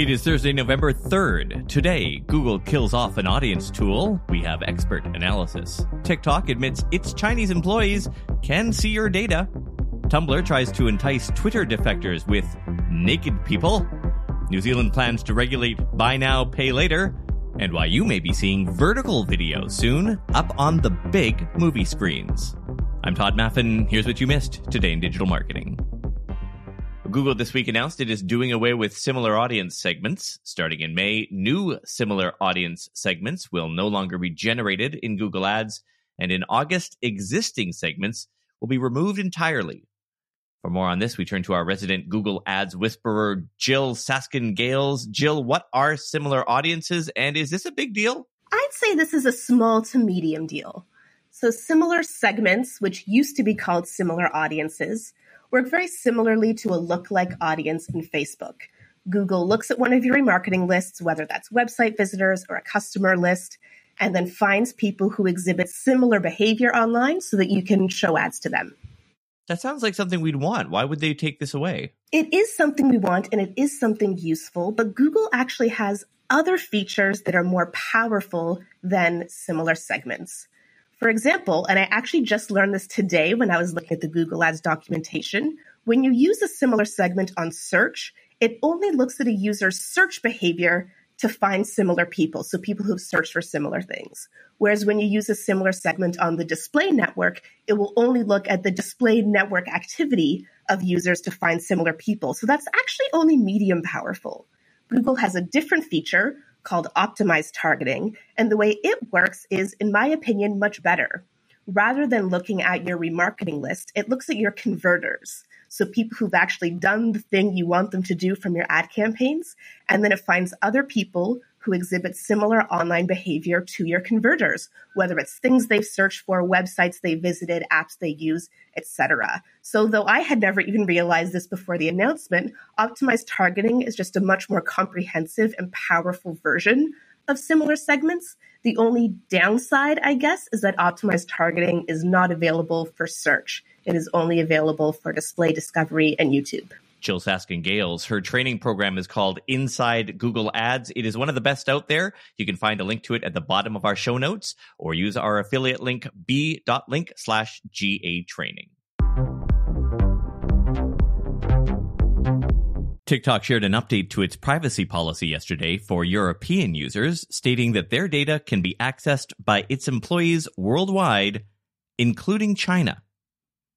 It is Thursday, November 3rd. Today, Google kills off an audience tool. We have expert analysis. TikTok admits its Chinese employees can see your data. Tumblr tries to entice Twitter defectors with naked people. New Zealand plans to regulate buy now, pay later. And why you may be seeing vertical video soon up on the big movie screens. I'm Tod Maffin. Here's what you missed today in digital marketing. Google this week announced it is doing away with similar audience segments. Starting in May, new similar audience segments will no longer be generated in Google Ads, and in August, existing segments will be removed entirely. For more on this, we turn to our resident Google Ads whisperer, Jyll Saskin Gales. Jyll, what are similar audiences, and is this a big deal? I'd say this is a small to medium deal. So, similar segments, which used to be called similar audiences, work very similarly to a look-like audience in Facebook. Google looks at one of your remarketing lists, whether that's website visitors or a customer list, and then finds people who exhibit similar behavior online so that you can show ads to them. That sounds like something we'd want. Why would they take this away? It is something we want and it is something useful, but Google actually has other features that are more powerful than similar segments. For example, and I actually just learned this today when I was looking at the Google Ads documentation, when you use a similar segment on search, it only looks at a user's search behavior to find similar people, so people who've searched for similar things. Whereas when you use a similar segment on the display network, it will only look at the display network activity of users to find similar people. So that's actually only medium powerful. Google has a different feature called optimized targeting. And the way it works is, in my opinion, much better. Rather than looking at your remarketing list, it looks at your converters. So people who've actually done the thing you want them to do from your ad campaigns. And then it finds other people who exhibit similar online behavior to your converters, whether it's things they've searched for, websites they visited, apps they use, etc. So though I had never even realized this before the announcement, optimized targeting is just a much more comprehensive and powerful version of similar segments. The only downside, I guess, is that optimized targeting is not available for search. It is only available for display discovery and YouTube. Jyll Saskin Gales. Her training program is called Inside Google Ads. It is one of the best out there. You can find a link to it at the bottom of our show notes or use our affiliate link b.link slash GA training. TikTok shared an update to its privacy policy yesterday for European users, stating that their data can be accessed by its employees worldwide, including China.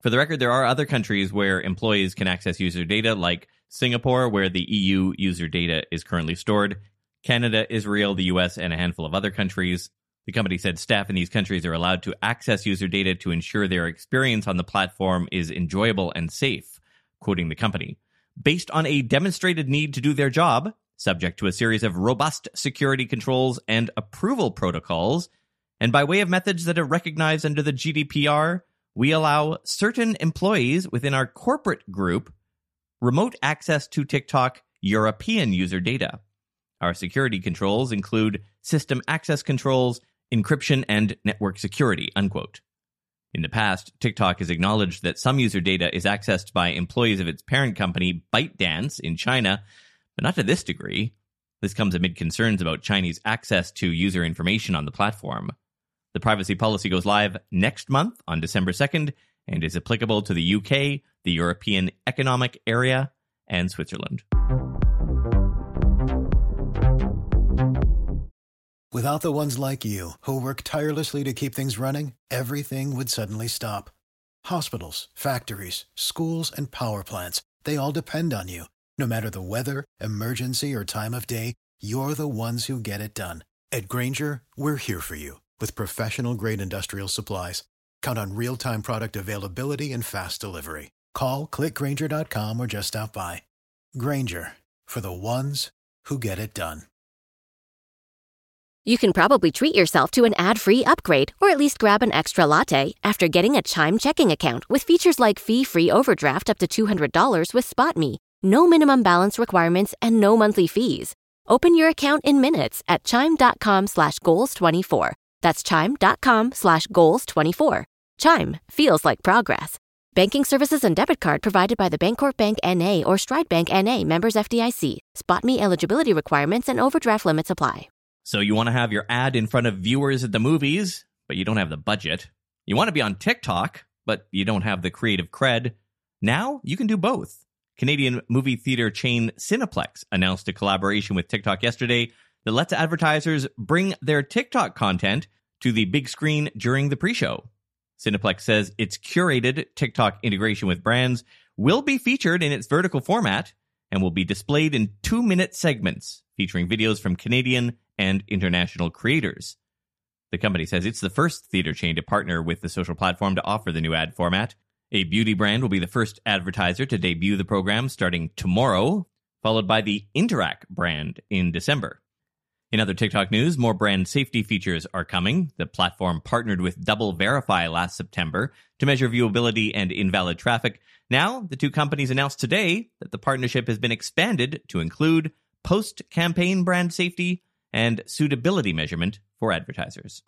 For the record, there are other countries where employees can access user data, like Singapore, where the EU user data is currently stored, Canada, Israel, the US, and a handful of other countries. The company said staff in these countries are allowed to access user data to ensure their experience on the platform is enjoyable and safe, quoting the company. Based on a demonstrated need to do their job, subject to a series of robust security controls and approval protocols, and by way of methods that are recognized under the GDPR, we allow certain employees within our corporate group remote access to TikTok European user data. Our security controls include system access controls, encryption, and network security, unquote. In the past, TikTok has acknowledged that some user data is accessed by employees of its parent company, ByteDance, in China, but not to this degree. This comes amid concerns about Chinese access to user information on the platform. The privacy policy goes live next month on December 2nd and is applicable to the UK, the European Economic Area, and Switzerland. Without the ones like you, who work tirelessly to keep things running, everything would suddenly stop. Hospitals, factories, schools, and power plants, they all depend on you. No matter the weather, emergency, or time of day, you're the ones who get it done. At Grainger, we're here for you with professional grade industrial supplies. Count on real time product availability and fast delivery. Call clickgrainger.com or just stop by. Grainger for the ones who get it done. You can probably treat yourself to an ad free upgrade or at least grab an extra latte after getting a Chime checking account with features like fee free overdraft up to $200 with SpotMe. No minimum balance requirements and no monthly fees. Open your account in minutes at chime.com slash goals 24. That's chime.com slash goals 24. Chime feels like progress. Banking services and debit card provided by the Bancorp Bank NA or Stride Bank NA members FDIC. SpotMe eligibility requirements and overdraft limits apply. So you want to have your ad in front of viewers at the movies, but you don't have the budget. You want to be on TikTok, but you don't have the creative cred. Now you can do both. Canadian movie theater chain Cineplex announced a collaboration with TikTok yesterday that lets advertisers bring their TikTok content to the big screen during the pre show. Cineplex says its curated TikTok integration with brands will be featured in its vertical format and will be displayed in two minute segments featuring videos from Canadian and international creators. The company says it's the first theater chain to partner with the social platform to offer the new ad format. A beauty brand will be the first advertiser to debut the program starting tomorrow, followed by the Interac brand in December. In other TikTok news, more brand safety features are coming. The platform partnered with DoubleVerify last September to measure viewability and invalid traffic. Now, the two companies announced today that the partnership has been expanded to include post campaign brand safety and suitability measurement for advertisers.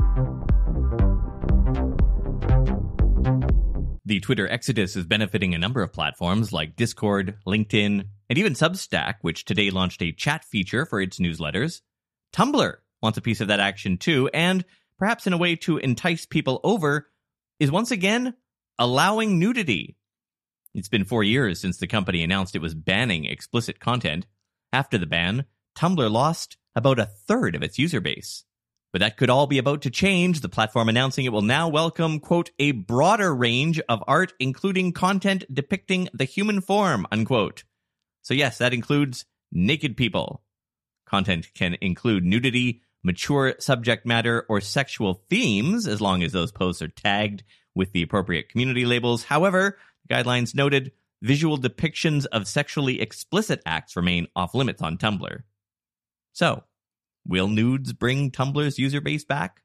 The Twitter exodus is benefiting a number of platforms like Discord, LinkedIn, and even Substack, which today launched a chat feature for its newsletters. Tumblr wants a piece of that action too, and perhaps in a way to entice people over, is once again allowing nudity. It's been four years since the company announced it was banning explicit content. After the ban, Tumblr lost about a third of its user base. But that could all be about to change, the platform announcing it will now welcome, quote, a broader range of art, including content depicting the human form, unquote. So yes, that includes naked people, Content can include nudity, mature subject matter, or sexual themes, as long as those posts are tagged with the appropriate community labels. However, guidelines noted visual depictions of sexually explicit acts remain off limits on Tumblr. So, will nudes bring Tumblr's user base back?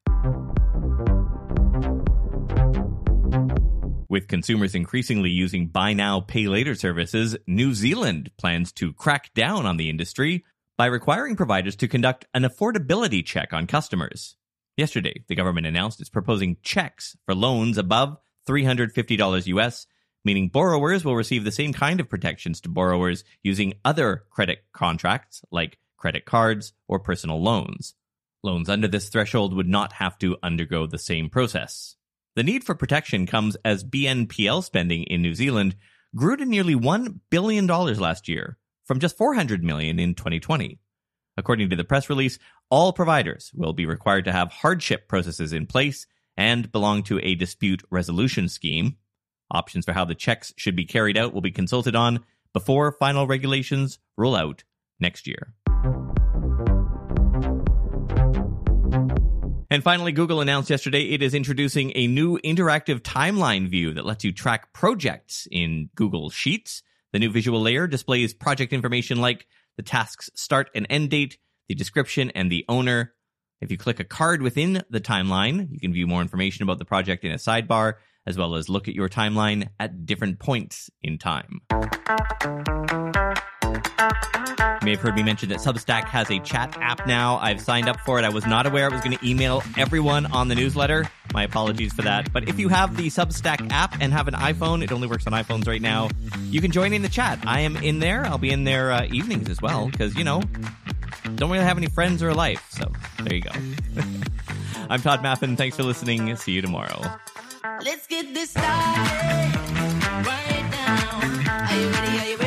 With consumers increasingly using buy now, pay later services, New Zealand plans to crack down on the industry by requiring providers to conduct an affordability check on customers. Yesterday, the government announced it's proposing checks for loans above $350 US, meaning borrowers will receive the same kind of protections to borrowers using other credit contracts like credit cards or personal loans. Loans under this threshold would not have to undergo the same process. The need for protection comes as BNPL spending in New Zealand grew to nearly $1 billion last year, from just 400 million in 2020. According to the press release, all providers will be required to have hardship processes in place and belong to a dispute resolution scheme. Options for how the checks should be carried out will be consulted on before final regulations roll out next year. And finally, Google announced yesterday it is introducing a new interactive timeline view that lets you track projects in Google Sheets. The new visual layer displays project information like the task's start and end date, the description, and the owner. If you click a card within the timeline, you can view more information about the project in a sidebar, as well as look at your timeline at different points in time. You may have heard me mention that Substack has a chat app now. I've signed up for it. I was not aware it was going to email everyone on the newsletter. My apologies for that. But if you have the Substack app and have an iPhone, it only works on iPhones right now, you can join in the chat. I am in there. I'll be in there uh, evenings as well because, you know, don't really have any friends or life. So there you go. I'm Tod Maffin. Thanks for listening. See you tomorrow. Let's get this started right now. Are you ready? Are you ready?